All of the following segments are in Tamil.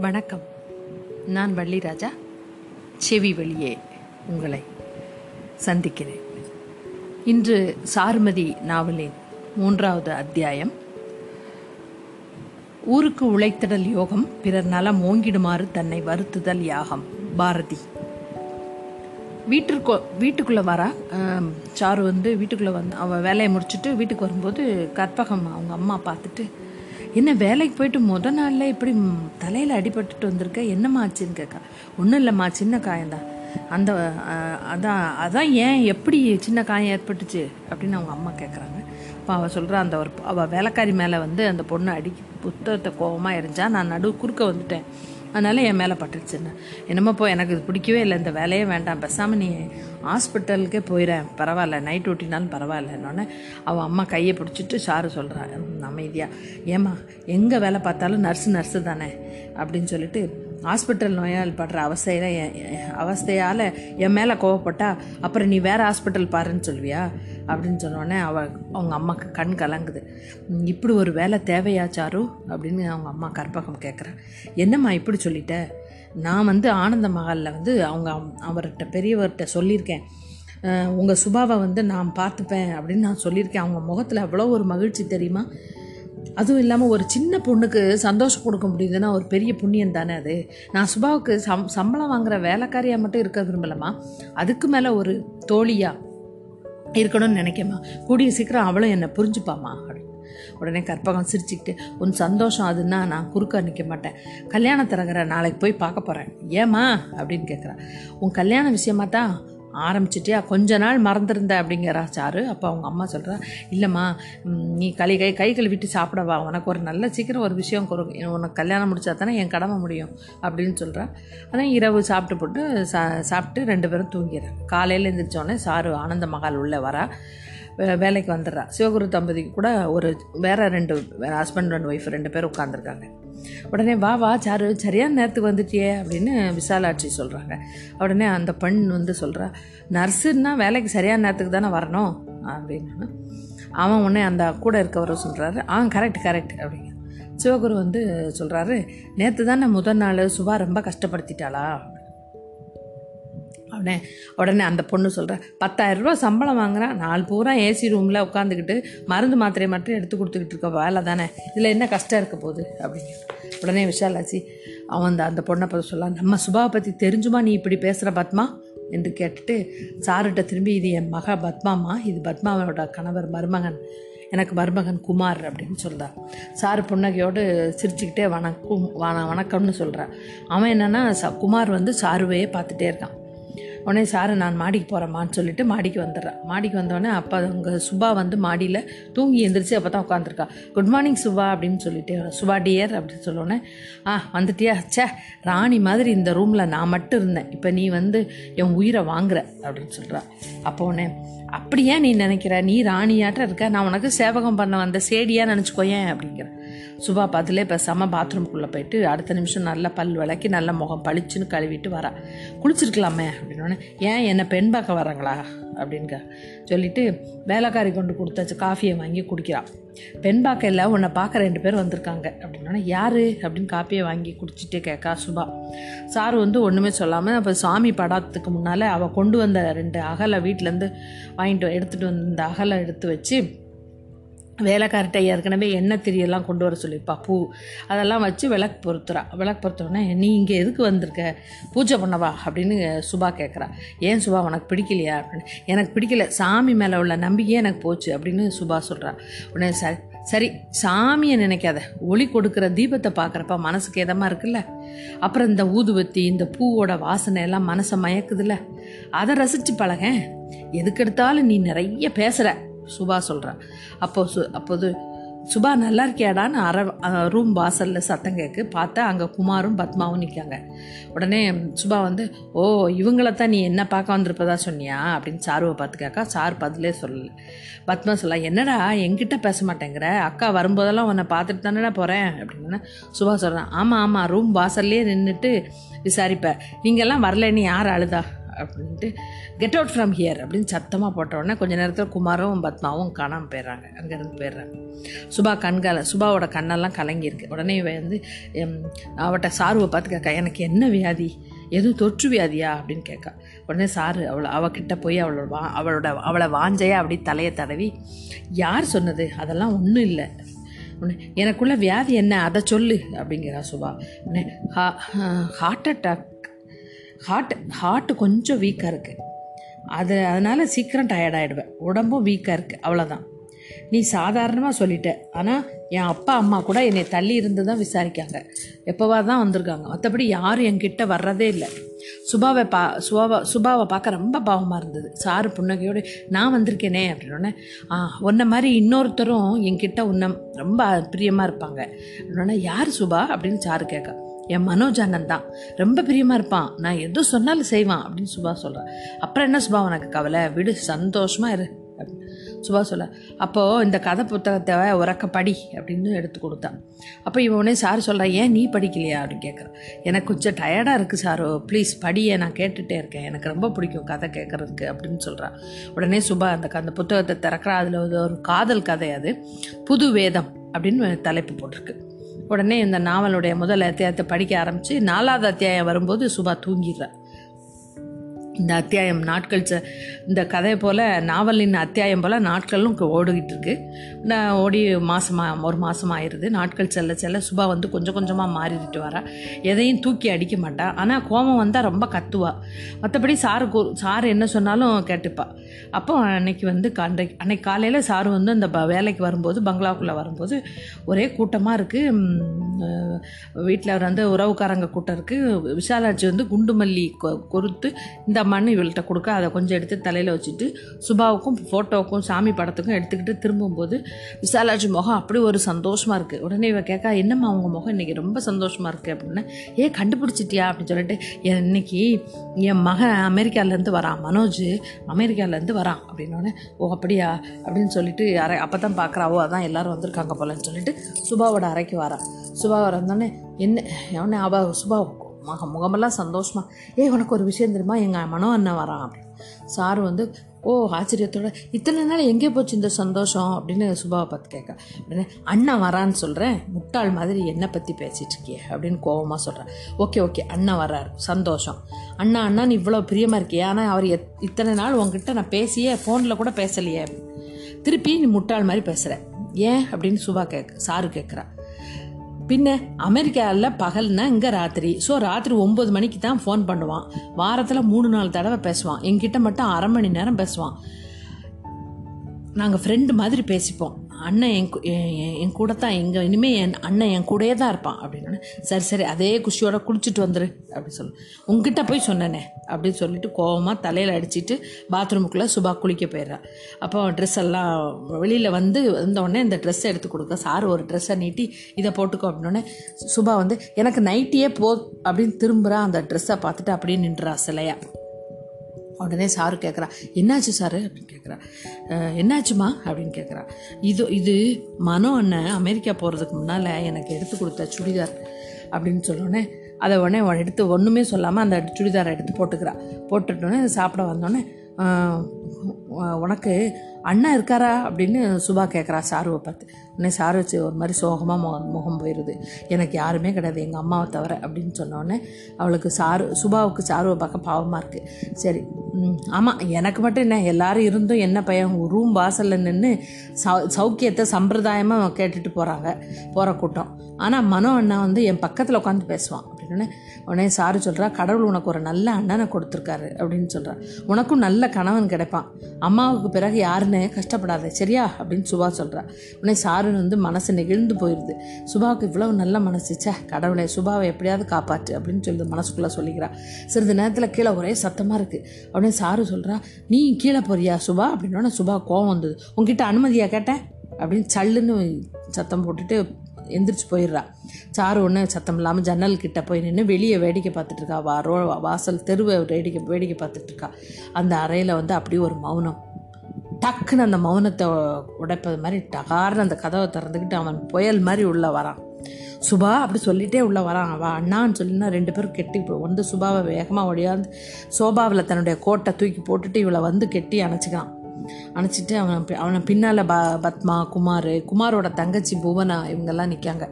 வணக்கம். நான் வள்ளிராஜா. செவி வழியே உங்களை சந்திக்கிறேன். இன்று சாருமதி நாவலின் மூன்றாவது அத்தியாயம். ஊருக்கு உழைத்திடல் யோகம் பிறர் நலம் ஓங்கிடுமாறு தன்னை வருத்துதல் யாகம் பாரதி. வீட்டிற்கு வீட்டுக்குள்ளே வரா? சாரு வந்து வீட்டுக்குள்ளே வந்து அவள் வேலையை முடிச்சுட்டு வீட்டுக்கு வரும்போது கற்பகம் அவங்க அம்மா பார்த்துட்டு என்ன வேலைக்கு போயிட்டு முத நாளில் இப்படி தலையில் அடிபட்டுட்டு வந்திருக்க? என்னம்மா ஆச்சுன்னு கேட்கா ஒன்றும் இல்லைம்மா சின்ன காயம்தான். அந்த அதான் அதான் ஏன் எப்படி சின்ன காயம் ஏற்பட்டுச்சு அப்படின்னு அவங்க அம்மா கேட்குறாங்க அப்போ அவள் சொல்கிறா அந்த ஒரு அவள் வேலைக்காரி மேலே வந்து அந்த பொண்ணு அடி புத்தகத்தை கோபமாக எரிஞ்சா நான் நடு குறுக்க வந்துட்டேன். அதனால் என் மேலே பட்டுருச்சுன்னு என்னமோ போ எனக்கு இது பிடிக்கவே இல்லை இந்த வேலையே வேண்டாம். பேசாமல் நீ ஹாஸ்பிட்டலுக்கே போயிடேன் பரவாயில்ல நைட் ஓட்டினாலும் பரவாயில்லன்னொன்னே அவள் அம்மா கையை பிடிச்சிட்டு சாரு சொல்கிறான் அமைதியாக ஏம்மா எங்கே வேலை பார்த்தாலும் நர்ஸு நர்ஸு தானே? அப்படின்னு சொல்லிட்டு ஹாஸ்பிட்டல் நோயால் படுற அவசையில் என் என் அவஸ்தையால் என் மேலே கோவப்பட்டா அப்புறம் நீ வேறு ஹாஸ்பிட்டல் பாருன்னு சொல்வியா அப்படின்னு சொன்னோடனே அவ அவங்க அம்மாக்கு கண் கலங்குது. இப்படி ஒரு வேலை தேவையா சாரு? அப்படின்னு அவங்க அம்மா கற்பகம் கேட்குறேன் என்னம்மா இப்படி சொல்லிட்ட? நான் வந்து ஆனந்த மகாலில் வந்து அவங்க அம்- அவர்கிட்ட பெரியவர்கிட்ட சொல்லியிருக்கேன். உங்கள் சுபாவை வந்து நான் பார்த்துப்பேன் அப்படின்னு நான் சொல்லியிருக்கேன். அவங்க முகத்தில் அவ்வளோ ஒரு மகிழ்ச்சி தெரியுமா? அதுவும் இல்லாமல் ஒரு சின்ன பொண்ணுக்கு சந்தோஷம் கொடுக்க முடியுதுன்னா ஒரு பெரிய புண்ணியம் தானே அது? நான் சுபாவுக்கு சம் சம்பளம் வாங்குற வேலைக்காரியாக மட்டும் இருக்க விரும்பலம்மா அதுக்கு மேலே ஒரு தோழியாக இருக்கணும்னு நினைக்கமா கூடிய சீக்கிரம் அவளும் என்னை புரிஞ்சுப்பாம்மா. உடனே கற்பகம் சிரிச்சுக்கிட்டு உன் சந்தோஷம் அதுன்னா நான் குறுக்க நிற்க மாட்டேன். கல்யாண தரகரை நாளைக்கு போய் பார்க்க போகிறேன் ஏம்மா? அப்படின்னு கேட்குறா உன் கல்யாண விஷயமா தான் ஆரம்பிச்சிட்டியா கொஞ்ச நாள் மறந்துருந்த அப்படிங்கிறா சாரு அப்போ அவங்க அம்மா சொல்கிறா இல்லைம்மா நீ கை கை கை கழுவிட்டு சாப்பிடவா? உனக்கு ஒரு நல்ல சீக்கிரம் ஒரு விஷயம் கொடு உனக்கு கல்யாணம் முடிச்சா தானே என் கடமை முடியும் அப்படின்னு சொல்கிறா ஆனால் இரவு சாப்பிட்டு போட்டு சா சாப்பிட்டு ரெண்டு பேரும் தூங்கிடுறாங்க காலையில் எழுந்திரிச்சோடனே சாரு ஆனந்த மகால் உள்ளே வரா. வே- வேலைக்கு வந்துடுறா. சிவகுரு தம்பதிக்கு கூட ஒரு வேற ரெண்டு ஹஸ்பண்ட் அண்ட் ஒய்ஃப் ரெண்டு பேர் உட்காந்துருக்காங்க உடனே வா வா சாரு சரியான நேரத்துக்கு வந்துட்டியே அப்படின்னு விசாலாட்சி சொல்கிறாங்க உடனே அந்த பெண் வந்து சொல்கிறா நர்ஸுன்னா வேலைக்கு சரியான நேரத்துக்கு தானே வரணும்? அப்படின்னு. அவன் உடனே அந்த கூட இருக்கவரும் சொல்கிறாரு ஆ கரெக்ட் கரெக்ட் அப்படிங்க சிவகுரு வந்து சொல்கிறாரு நேற்று தானே முதல் நாள் சுபா ரொம்ப கஷ்டப்படுத்திட்டாளா? உடனே உடனே அந்த பொண்ணு சொல்கிற பத்தாயிரம் ரூபா சம்பளம் வாங்குறான் நாலு பூரா ஏசி ரூமில் உட்காந்துக்கிட்டு மருந்து மாத்திரையை மட்டும் எடுத்து கொடுத்துக்கிட்டு இருக்க வேலை தானே இதில் என்ன கஷ்டம் இருக்க போகுது? அப்படிங்க உடனே விஷாலாச்சி அவன் அந்த அந்த பொண்ணை பார்த்து சொல்லலாம் நம்ம சுபாவை பற்றி தெரிஞ்சுமா நீ இப்படி பேசுகிற பத்மா? என்று கேட்டுட்டு சாருகிட்ட திரும்பி இது என் மக பத்மாமா இது பத்மாவோட கணவர் மருமகன் எனக்கு மருமகன் குமார் அப்படின்னு சொல்கிறார் சாரு புன்னகையோடு சிரிச்சுக்கிட்டே வணக்கம் வண வணக்கம்னு சொல்கிறார் அவன் என்னென்னா ச குமார் வந்து சாருவையே பார்த்துட்டே இருக்கான். உடனே சாரு நான் மாடிக்கு போகிறேம்மான்னு சொல்லிட்டு மாடிக்கு வந்துடுறான் மாடிக்கு வந்தோடனே அப்போ அவங்க சுபா வந்து மாடியில் தூங்கி எந்திரிச்சு அப்போ தான் உட்காந்துருக்கா குட் மார்னிங் சுபா அப்படின்னு சொல்லிட்டு சுபா டியர் அப்படின்னு சொல்லோன்னே ஆ வந்துட்டியா? ச்சே ராணி மாதிரி இந்த ரூமில் நான் மட்டும் இருந்தேன். இப்போ நீ வந்து என் உயிரை வாங்குற அப்படின்னு சொல்கிறா அப்போ உடனே அப்படியே நீ நினைக்கிற? நீ ராணியாட்ட இருக்க? நான் உனக்கு சேவகம் பண்ண வந்த சேடியாக நினச்சிக்கோயேன் அப்படிங்கிற. சுபா பார்த்துலே பேசாமல் பாத்ரூம்குள்ளே போயிட்டு அடுத்த நிமிஷம் நல்லா பல் விளக்கி நல்ல முகம் பளிச்சுன்னு கழுவிட்டு வரா. குளிச்சிருக்கலாமே அப்படின்னோடனே ஏன் என்னை பெண் பார்க்க வராங்களா அப்படின்க. சொல்லிட்டு வேலைக்காரி கொண்டு கொடுத்தாச்சு காஃபியை வாங்கி குடிக்கிறான் பெண் பார்க்க இல்லை உன்னை பார்க்க ரெண்டு பேர் வந்திருக்காங்க. அப்படின்னோடனே யார்? அப்படின்னு காப்பியை வாங்கி குடிச்சிட்டே கேட்கா சுபா. சார் வந்து ஒன்றுமே சொல்லாமல் அப்போ சாமி படத்துக்கு முன்னால் அவள் கொண்டு வந்த ரெண்டு அகலை வீட்டிலேருந்து வாங்கிட்டு எடுத்துகிட்டு வந்த அகலை எடுத்து வச்சு வேலைக்கார்ட்ட ஏற்கனவே எண்ணெய் திரியெல்லாம் கொண்டு வர சொல்லியிருப்பா பூ. அதெல்லாம் வச்சு விளக்கு பொருத்துறா. விளக்கு பொருத்தோடனே நீ இங்கே எதுக்கு வந்திருக்க? பூஜை பண்ணவா? அப்படின்னு சுபா கேட்குறா ஏன் சுபா உனக்கு பிடிக்கலையா? அப்படின்னு. எனக்கு பிடிக்கல. சாமி மேலே உள்ள நம்பிக்கையே எனக்கு போச்சு அப்படின்னு சுபா சொல்கிறா உடனே சரி சரி சாமியை நினைக்காத. ஒளி கொடுக்குற தீபத்தை பார்க்குறப்ப மனசுக்கு இதமாக இருக்குல்ல? அப்புறம் இந்த ஊதுபத்தி இந்த பூவோட வாசனை எல்லாம் மனசை மயக்குதுல்ல? அதை ரசித்து பழகேன். எதுக்கெடுத்தாலும் நீ நிறைய பேசுகிற சுபா சொல்கிறா அப்போ சு அப்போது சுபா நல்லா இருக்கியாடான்னு அற ரூம் வாசலில் சத்தம் கேட்கு பார்த்தா அங்கே குமாரும் பத்மாவும் நிற்காங்க உடனே சுபா வந்து ஓ இவங்கள தான் நீ என்ன பார்க்க வந்திருப்பதா சொன்னியா? அப்படின்னு சாருவை பார்த்து கேட்கா சார் பதிலே சொல்லலை. பத்மா சொல்ல என்னடா என்கிட்ட பேச மாட்டேங்கிற? அக்கா வரும்போதெல்லாம் உன்னை பார்த்துட்டு தானடா போகிறேன் அப்படின்னு சுபா சொல்கிறான் ஆமாம் ஆமாம் ரூம் வாசல்லே நின்றுட்டு விசாரிப்பேன் நீங்கள்லாம் வரலன்னு யார் அழுதா? அப்படின்ட்டு கெட் அவுட் ஃப்ரம் ஹியர் அப்படின்னு சத்தமாக போட்ட உடனே கொஞ்ச நேரத்தில் குமாரும் பத்மாவும் காணாமல் போயிடுறாங்க. அங்கேருந்து போயிடுறாங்க. சுபா கண்கால சுபாவோட கண்ணெல்லாம் கலங்கியிருக்கு. உடனே வந்து அவட்ட சாருவை பார்த்து எனக்கு என்ன வியாதி? எதுவும் தொற்று வியாதியா? அப்படின்னு கேட்கா. உடனே சாரு அவளை அவகிட்ட போய் அவளோட வா அவளோட அவளை வாஞ்சையா அப்படி தலையை தடவி யார் சொன்னது? அதெல்லாம் ஒன்றும் இல்லை. உடனே எனக்குள்ள வியாதி என்ன? அதை சொல்லு. அப்படிங்கிறா சுபா. உடனே ஹா ஹார்ட் அட்டாக் ஹார்ட் ஹார்ட் கொஞ்சம் வீக்காக இருக்குது அது அதனால் சீக்கிரம் டயர்டாகிடுவேன் உடம்பும் வீக்காக இருக்குது அவ்வளோதான் நீ சாதாரணமாக சொல்லிட்ட. ஆனால் என் அப்பா அம்மா கூட என்னை தள்ளி இருந்து தான் விசாரிக்காங்க. எப்போவா தான் வந்திருக்காங்க. மற்றபடி யாரும் என்கிட்ட வர்றதே இல்லை. சுபாவை பா சுபாவை சுபாவை பார்க்க ரொம்ப பாவமாக இருந்தது. சாரு புன்னகையோடு நான் வந்திருக்கேனே அப்படின்னோடனே ஆ உன்ன மாதிரி இன்னொருத்தரும் என்கிட்ட உன்னை ரொம்ப பிரியமாக இருப்பாங்க. அப்படின்னா யார் சுபா? அப்படின்னு சாரு கேட்க. என் மனோஜ் அண்ணன் தான். ரொம்ப பிரியமாக இருப்பான். நான் எது சொன்னாலும் செய்வான் அப்படின்னு சுபா சொல்கிறான் அப்புறம் என்ன சுபா உனக்கு கவலை? விடு சந்தோஷமாக இரு. சுபா சொல்ல அப்போது இந்த கதை புத்தகத்தை உறக்க படி அப்படின்னு எடுத்து கொடுத்தான் அப்போ இவனே சார் சொல்கிறான் ஏன் நீ படிக்கலையா? அப்படின்னு கேட்குறான் எனக்கு கொஞ்சம் டயர்டாக இருக்குது சாரோ. ப்ளீஸ் படியை நான் கேட்டுகிட்டே இருக்கேன். எனக்கு ரொம்ப பிடிக்கும் கதை கேட்குறதுக்கு அப்படின்னு சொல்கிறான் உடனே சுபா அந்த அந்த புத்தகத்தை திறக்கிறா. அதில் ஒரு காதல் கதை அது. புது வேதம் அப்படின்னு தலைப்பு போட்டிருக்கு. உடனே இந்த நாவலுடைய முதல் அத்தியாயத்தை படிக்க ஆரம்பித்து நாலாவது அத்தியாயம் வரும்போது சுபா தூங்கிடுறா இந்த அத்தியாயம் நாட்கள் ச இந்த கதை போல் நாவலின் அத்தியாயம் போல் நாட்களும் ஓடிக்கிட்டு இருக்கு நான் ஓடி மாதமாக ஒரு மாதம் ஆயிடுது நாட்கள் செல்ல செல்ல சுபா வந்து கொஞ்சம் கொஞ்சமாக மாறிட்டு வரா. எதையும் தூக்கி அடிக்க மாட்டா. ஆனால் கோபம் வந்தால் ரொம்ப கத்துவா. மற்றபடி சாரு கு- சாரு என்ன சொன்னாலும் கேட்டுப்பா. அப்போ அன்னைக்கு வந்து அன்றைக்கு அன்னைக்கு காலையில் சாரு வந்து அந்த ப- வேலைக்கு வரும்போது பங்களாவுக்குள்ளே வரும்போது ஒரே கூட்டமாக இருக்குது வீட்டில் வந்து உறவுக்காரங்க கூட்டம் இருக்குது விஷாலாட்சி வந்து குண்டுமல்லி கொ- கொடுத்து இந்த மண்ணு இவள்கிட்ட கொடுக்க அதை கொஞ்சம் எடுத்து தலையில் வச்சுட்டு சுபாவுக்கும் ஃபோட்டோவுக்கும் சாமி படத்துக்கும் எடுத்துக்கிட்டு திரும்பும்போது விசாலாட்சி முகம் அப்படி ஒரு சந்தோஷமாக இருக்குது உடனே இவள் கேட்கா என்னம்மா அவங்க முகம் இன்றைக்கி ரொம்ப சந்தோஷமாக இருக்குது அப்படின்னா. ஏ கண்டுபிடிச்சிட்டியா? அப்படின்னு சொல்லிட்டு இன்னைக்கு என் மகன் அமெரிக்காவிலேருந்து வரான் மனோஜ் அமெரிக்காலேருந்து வரான் அப்படின்னோடனே ஓ அப்படியா? அப்படின்னு சொல்லிட்டு அரை அப்போ தான் பார்க்குறாவோ அதான் எல்லோரும் வந்திருக்காங்க போலன்னு சொல்லிட்டு சுபாவோட அறைக்கு வரான் சுபா வரந்தோடனே என்ன அவனே அவ சுபா மக முகமெல்லாம் சந்தோஷமா ஏய் உனக்கு ஒரு விஷயம் தெரியுமா? எங்கள் மனோ அண்ணன் வரான். அப்படின்னு சாரு வந்து ஓ ஆச்சரியத்தோட இத்தனை நாள் எங்கே போச்சு இந்த சந்தோஷம்? அப்படின்னு சுபாவை பார்த்து கேட்க உடனே அண்ணா வரான்னு சொல்கிறேன் முட்டாள் மாதிரி என்னை பற்றி பேசிகிட்டு இருக்கியே அப்படின்னு கோவமாக சொல்கிறேன் ஓகே ஓகே அண்ணா வர்றாரு. சந்தோஷம். அண்ணா அண்ணா நீ இவ்வளோ பிரியமாக இருக்கியே. ஆனால் அவர் எத் இத்தனை நாள் உங்ககிட்ட நான் பேசியே ஃபோனில் கூட பேசலையே. திருப்பி நீ முட்டாள் மாதிரி பேசுகிற ஏன்? அப்படின்னு சுபா கேட்க சாரு கேட்குறா. பின்ன அமெரிக்காவில் பகல்னா இங்கே ராத்திரி. ஸோ ராத்திரி ஒம்பது மணிக்கு தான் ஃபோன் பண்ணுவான். வாரத்தில் மூணு நாலு தடவை பேசுவான். எங்கிட்ட மட்டும் அரை மணி நேரம் பேசுவான். நாங்கள் ஃப்ரெண்டு மாதிரி பேசிப்போம். அண்ணன் என் என் கூட தான் எங்கள் இனிமேல் என் அண்ணன் என் கூடயே தான் இருப்பான். அப்படின்னு சரி சரி அதே குஷியோட குளிச்சுட்டு வந்துரு அப்படி சொல்லு. உங்ககிட்ட போய் சொன்னனே அப்படின்னு சொல்லிட்டு கோவமாக தலையில் அடிச்சுட்டு பாத்ரூமுக்குள்ளே சுபா குளிக்க போயிடுறா. அப்போ ட்ரெஸ் எல்லாம் வெளியில் வந்து வந்த இந்த ட்ரெஸ்ஸை எடுத்து கொடுக்க சார் ஒரு ட்ரெஸ்ஸை நீட்டி இதை போட்டுக்கோ அப்படின்னோடனே சுபா வந்து எனக்கு நைட்டியே போ அப்படின்னு திரும்புகிறா அந்த ட்ரெஸ்ஸை பார்த்துட்டு அப்படியே நின்றா சிலையா. உடனே சாரு கேட்குறா என்னாச்சு சாரு? அப்படின்னு கேட்குறா என்னாச்சுமா? அப்படின்னு கேட்குறா இது இது மனோ அண்ணன் அமெரிக்கா போகிறதுக்கு முன்னால் எனக்கு எடுத்து கொடுத்த சுடிதார் அப்படின்னு சொல்லோடனே அதை உடனே எடுத்து ஒன்றுமே சொல்லாமல் அந்த சுடிதாரை எடுத்து போட்டுக்கிறா. போட்டுட்டோன்னே சாப்பிட வந்தோடனே உனக்கு அண்ணா இருக்காரா அப்படின்னு சுபா கேட்குறா சாருவை பார்த்து. உடனே சாரு வச்சு ஒரு மாதிரி சோகமாக முகம் முகம் போயிடுது எனக்கு யாருமே கிடையாது எங்கள் அம்மாவை தவிர அப்படின்னு சொன்னோடனே அவளுக்கு சாரு சுபாவுக்கு சாருவை பார்க்க பாவமாக இருக்குது சரி ஆமாம் எனக்கு மட்டும் என்ன எல்லாரும் இருந்தும் என்ன பையன் ரூம் வாசலில் நின்று சௌ சௌக்கியத்தை சம்பிரதாயமாக கேட்டுட்டு போகிறாங்க போகிற கூட்டம். ஆனால் மனோ அண்ணா வந்து என் பக்கத்தில் உட்காந்து பேசுவான். அப்படின்னு உடனே சாரு சொல்கிறா கடவுள் உனக்கு ஒரு நல்ல அண்ணனை கொடுத்துருக்காரு அப்படின்னு சொல்கிறா உனக்கும் நல்ல கணவன் கிடைப்பான். அம்மாவுக்கு பிறகு யாருன்னு கஷ்டப்படாத சரியா? அப்படின்னு சுபா சொல்கிறா உடனே சாருன்னு வந்து மனசு நெகிழ்ந்து போயிடுது சுபாவுக்கு இவ்வளவு நல்ல மனசு. ச்சே கடவுளை சுபாவை எப்படியாவது காப்பாற்று அப்படின்னு சொல்லி மனசுக்குள்ளே சொல்லிக்கிறா. சிறிது நேரத்தில் கீழே ஒரே சத்தமாக இருக்குது உடனே சாரு சொல்கிறா நீ கீழே போறியா சுபா? அப்படின்னோடனே சுபா கோவம் வந்தது. உங்ககிட்ட அனுமதியாக கேட்டேன்? அப்படின்னு சல்லுன்னு சத்தம் போட்டுட்டு எந்திரிச்சு போயிடுறா. சாரு ஒன்று சத்தம் இல்லாமல் ஜன்னல் கிட்ட போய் நின்று வெளியே வேடிக்கை பார்த்துட்டு இருக்கா. வா ரோ வாசல் தெருவை வேடிக்கை வேடிக்கை பார்த்துட்டு இருக்கா. அந்த அறையில் வந்து அப்படியே ஒரு மௌனம். டக்குன்னு அந்த மௌனத்தை உடைப்பது மாதிரி டகார்னு அந்த கதவை திறந்துக்கிட்டு அவன் புயல் மாதிரி உள்ளே வரான். சுபா அப்படி சொல்லிட்டே உள்ளே வரான். அவள் அண்ணான்னு சொல்லினா ரெண்டு பேரும் கெட்டி வந்து சுபாவை வேகமாக ஒடியாந்து சோபாவில் தன்னுடைய கோட்டை தூக்கி போட்டுட்டு இவளை வந்து கெட்டி அணைச்சிக்கிறான். அணைச்சிட்டு அவன் அவனை பின்னால் ப பத்மா குமார் குமாரோட தங்கச்சி புவனா இவங்கெல்லாம் நிற்காங்க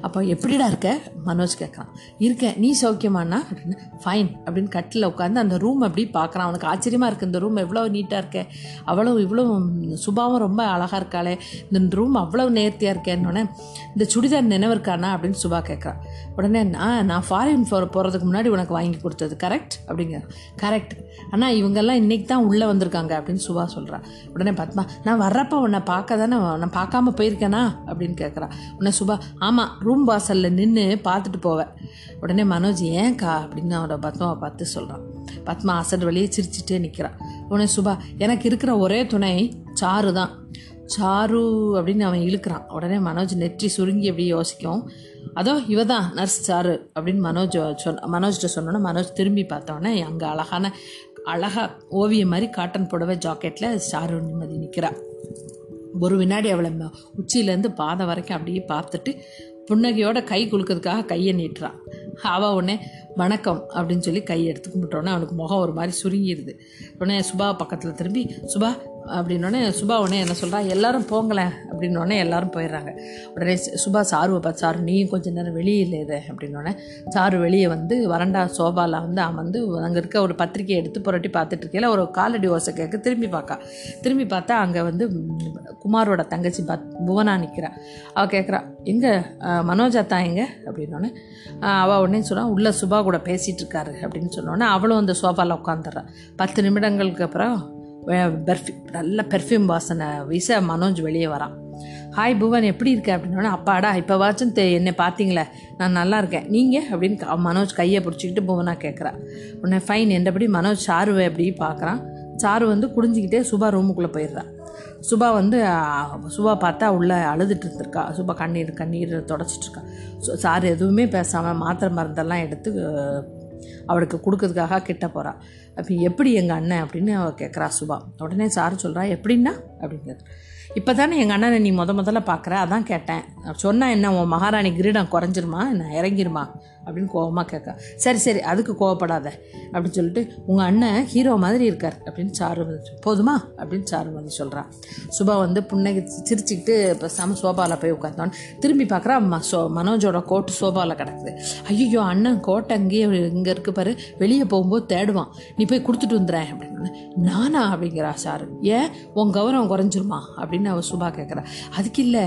அப்போ எப்படிடா இருக்க? மனோஜ் கேட்குறான். இருக்கேன் நீ சௌக்கியமானா? அப்படின்னு ஃபைன் அப்படின்னு கட்டில் உட்காந்து அந்த ரூம் அப்படி பார்க்குறான். அவனுக்கு ஆச்சரியமாக இருக்குது இந்த ரூம் எவ்வளோ நீட்டாக இருக்கே? அவ்வளோ இவ்வளோ சுபாவும் ரொம்ப அழகாக இருக்காளே. இந்த ரூம் அவ்வளோ நேர்த்தியாக இருக்கேன்னொடனே இந்த சுடிதார் நினைவு இருக்கானா? அப்படின்னு சுபா கேட்குறான். உடனே நான் நான் ஃபாரின் போகிற போகிறதுக்கு முன்னாடி உனக்கு வாங்கி கொடுத்தது கரெக்ட் அப்படிங்கிற கரெக்ட் ஆனால் இவங்கெல்லாம் இன்னைக்கு தான் உள்ளே வந்திருக்காங்க அப்படின்னு சுபா சொல்கிறான் உடனே பத்மா நான் வர்றப்ப உன்னை பார்க்க தானே நான் பார்க்காம போயிருக்கேனா? அப்படின்னு கேட்குறான் உடனே சுபா ஆமாம் ரூம் வாசலில் நின்று பார்த்துட்டு போவேன் உடனே மனோஜ் ஏன்க்கா அப்படின்னு அவனோட பத்மாவை பார்த்து சொல்கிறான் பத்மா அசட் வழியே சிரிச்சிட்டே நிற்கிறான் உடனே சுபா எனக்கு இருக்கிற ஒரே துணை சாரு தான். சாரு அப்படின்னு அவன் இழுக்கிறான். உடனே மனோஜ் நெற்றி சுருங்கி அப்படியே யோசிக்கும். அதோ இவ தான் நர்ஸ் சாரு அப்படின்னு மனோஜ் சொன்ன மனோஜ்கிட்ட சொன்னோன்னே மனோஜ் திரும்பி பார்த்தோன்னே அங்கே அழகான அழகா ஓவியம் மாதிரி காட்டன் புடவை ஜாக்கெட்டில் சாரு நிம்மதி நிற்கிறா ஒரு வினாடி அவளை உச்சியிலேருந்து பாதம் வரைக்கும் அப்படியே பார்த்துட்டு புன்னகையோட கை குலுக்கிறதுக்காக கையை நீட்டுறான் அவள் உடனே வணக்கம் அப்படின்னு சொல்லி கை எடுத்து கும்பிட்டோன்னே அவனுக்கு முகம் ஒரு மாதிரி சுருங்கிடுது உடனே சுபா பக்கத்தில் திரும்பி சுபா அப்படின்னோடனே சுபா உடனே என்ன சொல்கிறா எல்லாரும் போங்களேன் அப்படின்னோடனே எல்லாரும் போயிடுறாங்க உடனே சுபா சாருவை பார்த்து சாரு நீயும் கொஞ்ச நேரம் வெளியே இல்லை இது அப்படின்னோடனே சாரு வெளியே வந்து வறண்டா சோபாவில் வந்து அவன் வந்து அங்கே இருக்க ஒரு பத்திரிக்கையை எடுத்து புரட்டி பார்த்துட்டு இருக்கையில ஒரு காலடி ஓசை கேட்க திரும்பி பார்க்கா திரும்பி பார்த்தா அங்கே வந்து குமாரோட தங்கச்சி பத் புவனா நிற்கிறா அவள் கேட்குறா எங்கே மனோஜா தான் எங்க? அப்படின்னோடனே அவள் உடனே சொன்னா உள்ள சுபா கூட பேசிகிட்டு இருக்காரு அப்படின்னு சொன்னோன்னே அவளும் அந்த சோஃபாவில் உட்காந்துடுறா பத்து நிமிடங்களுக்கு அப்புறம் பெர்ஃப்யூம் நல்ல பெர்ஃப்யூம் வாசனை வீச மனோஜ் வெளியே வரான். ஹாய் புவன் எப்படி இருக்க? அப்படின்னோடனே அப்பாடா இப்போ வாச்சும் தெ என்னை பார்த்தீங்களே நான் நல்லா இருக்கேன். நீங்கள் அப்படின்னு மனோஜ் கையை பிடிச்சிக்கிட்டு புவனாக கேட்குறா உடனே ஃபைன் என்றபடி மனோஜ் சாருவை அப்படி பார்க்குறான் சாரு வந்து குடிஞ்சிக்கிட்டே சுபா ரூமுக்குள்ளே போயிடுறான் சுபா வந்து சுபா பார்த்தா உள்ளே அழுதுட்டு இருந்திருக்கா. சுபா கண்ணீர் கண்ணீர் தொடச்சிட்ருக்கா இருக்கா. சு- எதுவுமே பேசாமல் மாத்திரை மருந்தெல்லாம் எடுத்து அவளுக்கு கொடுக்கறதுக்காக கிட்ட போகிறா அப்போ எப்படி எங்கள் அண்ணன் அப்படின்னு அவள் கேட்குறா சுபா. உடனே சார் சொல்கிறா எப்படின்னா? அப்படிங்கிறது இப்போ தானே எங்கள் அண்ணனை நீ முத முதல்ல பார்க்குற அதான் கேட்டேன். சொன்னால் என்ன உன் மகாராணி கிரீடம் குறைஞ்சிருமா? என்ன இறங்கிருமா? அப்படின்னு கோவமாக கேட்க சரி சரி அதுக்கு கோவப்படாத. அப்படின்னு சொல்லிட்டு உங்கள் அண்ணன் ஹீரோ மாதிரி இருக்கார். அப்படின்னு சாரு வந்து போதுமா? அப்படின்னு சாரு வந்து சொல்கிறான் சுபா வந்து புன்னகை சிரிச்சுக்கிட்டு பேசாமல் சோபாவில் போய் உட்காந்தோன்னு திரும்பி பார்க்குறா ம சோ மனோஜோட கோட்டு சோபாவில் கிடக்குது. ஐயோ அண்ணன் கோட்டை அங்கேயே இங்கே இருக்கு பாரு. வெளியே போகும்போது தேடுவான். நீ போய் கொடுத்துட்டு வந்துடுறேன் அப்படின்னு நானா? அப்படிங்கிறா சாரு. ஏன்? உன் கௌரவம் குறைஞ்சிருமா? அப்படின்னு அப்படின்னு அவ சுபா கேட்குறா அதுக்கு இல்லை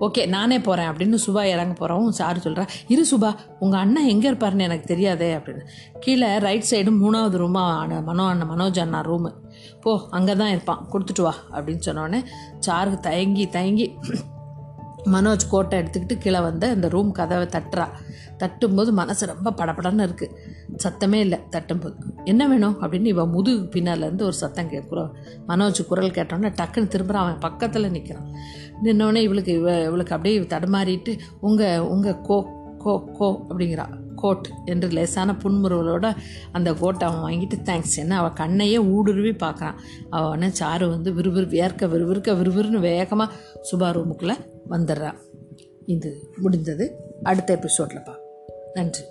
ஓகே நானே போகிறேன் அப்படின்னு சுபா இறங்க போகிறோம் சார் சொல்கிறா இரு சுபா உங்கள் அண்ணன் எங்கே இருப்பாருன்னு எனக்கு தெரியாதே அப்படின்னு. கீழே ரைட் சைடு மூணாவது ரூமாக மனோ அண்ணன் மனோஜ் அண்ணா ரூமு போ அங்கே தான் இருப்பான் கொடுத்துட்டு வா அப்படின்னு சொன்னோடனே சாருக்கு தயங்கி தயங்கி மனோஜ் கோட்டை எடுத்துக்கிட்டு கீழே வந்து அந்த ரூம் கதவை தட்டுறா. தட்டும்போது மனசு ரொம்ப படபடன்னு இருக்குது சத்தமே இல்லை தட்டும்போது. என்ன வேணும்? அப்படின்னு இவன் முதுகு பின்னாலேருந்து ஒரு சத்தம் கேட்குறோம் மனோஜ் குரல் கேட்டோன்னே டக்குன்னு திரும்புகிறான் அவன் பக்கத்தில் நிற்கிறான் நின்னோடனே இவளுக்கு இவ இவளுக்கு அப்படியே தடுமாறிட்டு உங்கள் உங்கள் கோ கோ கோ அப்படிங்கிறா. கோட் என்று லேசான புன்முறுவலோட அந்த கோட்டை அவன் வாங்கிட்டு தேங்க்ஸ் என்ன அவள் கண்ணையே ஊடுருவி பார்க்குறான் அவனை சாரு வந்து விறுவிறு வியர்க்க விறுவிறுக்க விறுவிறுன்னு வேகமாக சுபா ரூமுக்குள்ளே வந்துடுறான் இது முடிந்தது. அடுத்த எபிசோடில் பா நன்றி.